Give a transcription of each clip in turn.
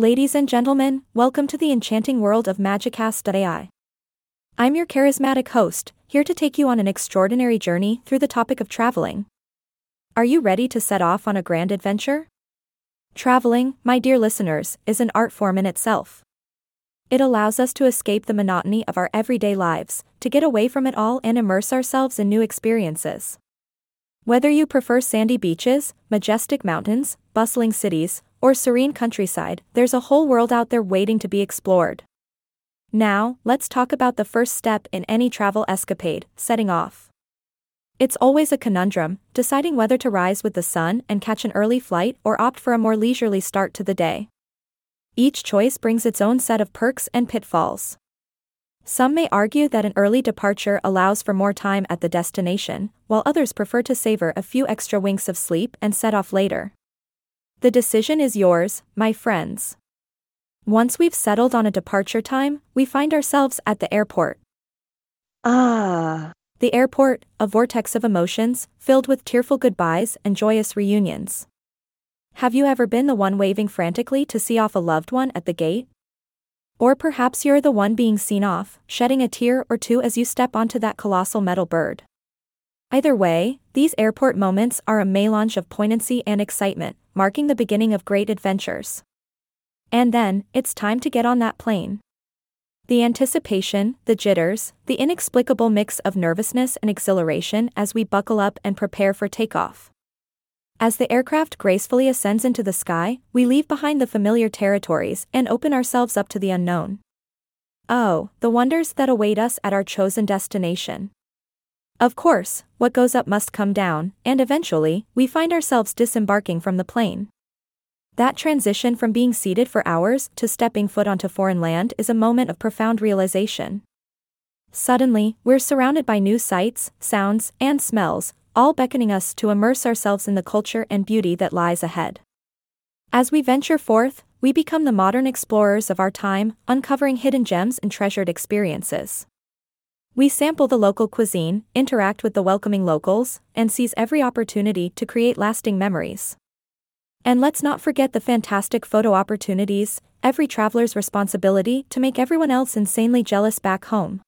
Ladies and gentlemen, welcome to the enchanting world of Magicast.ai. I'm your charismatic host, here to take you on an extraordinary journey through the topic of traveling. Are you ready to set off on a grand adventure? Traveling, my dear listeners, is an art form in itself. It allows us to escape the monotony of our everyday lives, to get away from it all and immerse ourselves in new experiences. Whether you prefer sandy beaches, majestic mountains, bustling cities, or serene countryside, there's a whole world out there waiting to be explored. Now, let's talk about the first step in any travel escapade setting off. It's always a conundrum, deciding whether to rise with the sun and catch an early flight or opt for a more leisurely start to the day. Each choice brings its own set of perks and pitfalls. Some may argue that an early departure allows for more time at the destination, while others prefer to savor a few extra winks of sleep and set off later. The decision is yours, my friends. Once we've settled on a departure time, we find ourselves at the airport. Ah, The airport, a vortex of emotions, filled with tearful goodbyes and joyous reunions. Have you ever been the one waving frantically to see off a loved one at the gate? Or perhaps you're the one being seen off, shedding a tear or two as you step onto that colossal metal bird. Either way, these airport moments are a melange of poignancy and excitement, marking the beginning of great adventures. And then, it's time to get on that plane. The anticipation, the jitters, the inexplicable mix of nervousness and exhilaration as we buckle up and prepare for takeoff. As the aircraft gracefully ascends into the sky, we leave behind the familiar territories and open ourselves up to the unknown. Oh, the wonders that await us at our chosen destination. Of course, what goes up must come down, and eventually, we find ourselves disembarking from the plane. That transition from being seated for hours to stepping foot onto foreign land is a moment of profound realization. Suddenly, we're surrounded by new sights, sounds, and smells, all beckoning us to immerse ourselves in the culture and beauty that lies ahead. As we venture forth, we become the modern explorers of our time, uncovering hidden gems and treasured experiences. We sample the local cuisine, interact with the welcoming locals, and seize every opportunity to create lasting memories. And let's not forget the fantastic photo opportunities, every traveler's responsibility to make everyone else insanely jealous back home.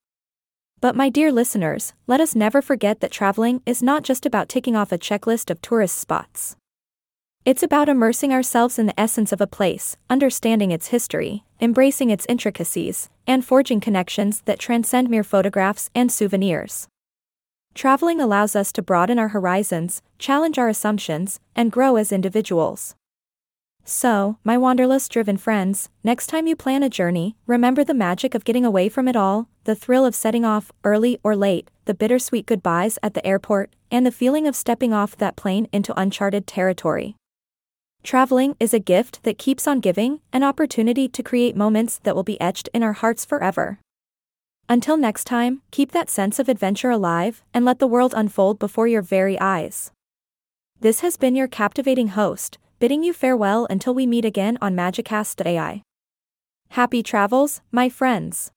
But my dear listeners, let us never forget that traveling is not just about ticking off a checklist of tourist spots. It's about immersing ourselves in the essence of a place, understanding its history, embracing its intricacies, and forging connections that transcend mere photographs and souvenirs. Traveling allows us to broaden our horizons, challenge our assumptions, and grow as individuals. So, my wanderlust driven friends, next time you plan a journey, remember the magic of getting away from it all, the thrill of setting off, early or late, the bittersweet goodbyes at the airport, and the feeling of stepping off that plane into uncharted territory. Traveling is a gift that keeps on giving, an opportunity to create moments that will be etched in our hearts forever. Until next time, keep that sense of adventure alive and let the world unfold before your very eyes. This has been your captivating host, bidding you farewell until we meet again on Magicast.ai. Happy travels, my friends.